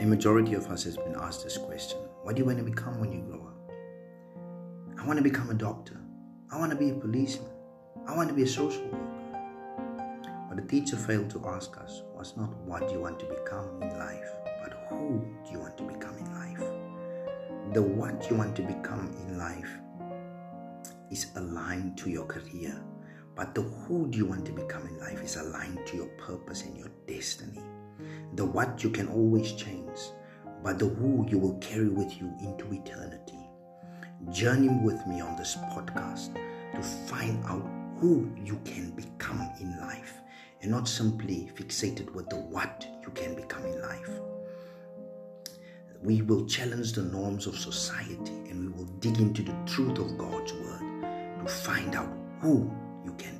A majority of us has been asked this question What do you want to become when you grow up? I want to become a doctor. I want to be a policeman. I want to be a social worker. What the teacher failed to ask us was not what do you want to become in life, but who do you want to become in life? The what you want to become in life is aligned to your career, but the who do you want to become in life is aligned to your purpose and your destiny. The what you can always change, but the who you will carry with you into eternity. Journey with me on this podcast to find out who you can become in life and not simply fixated with the what you can become in life. We will challenge the norms of society and we will dig into the truth of God's word to find out who you can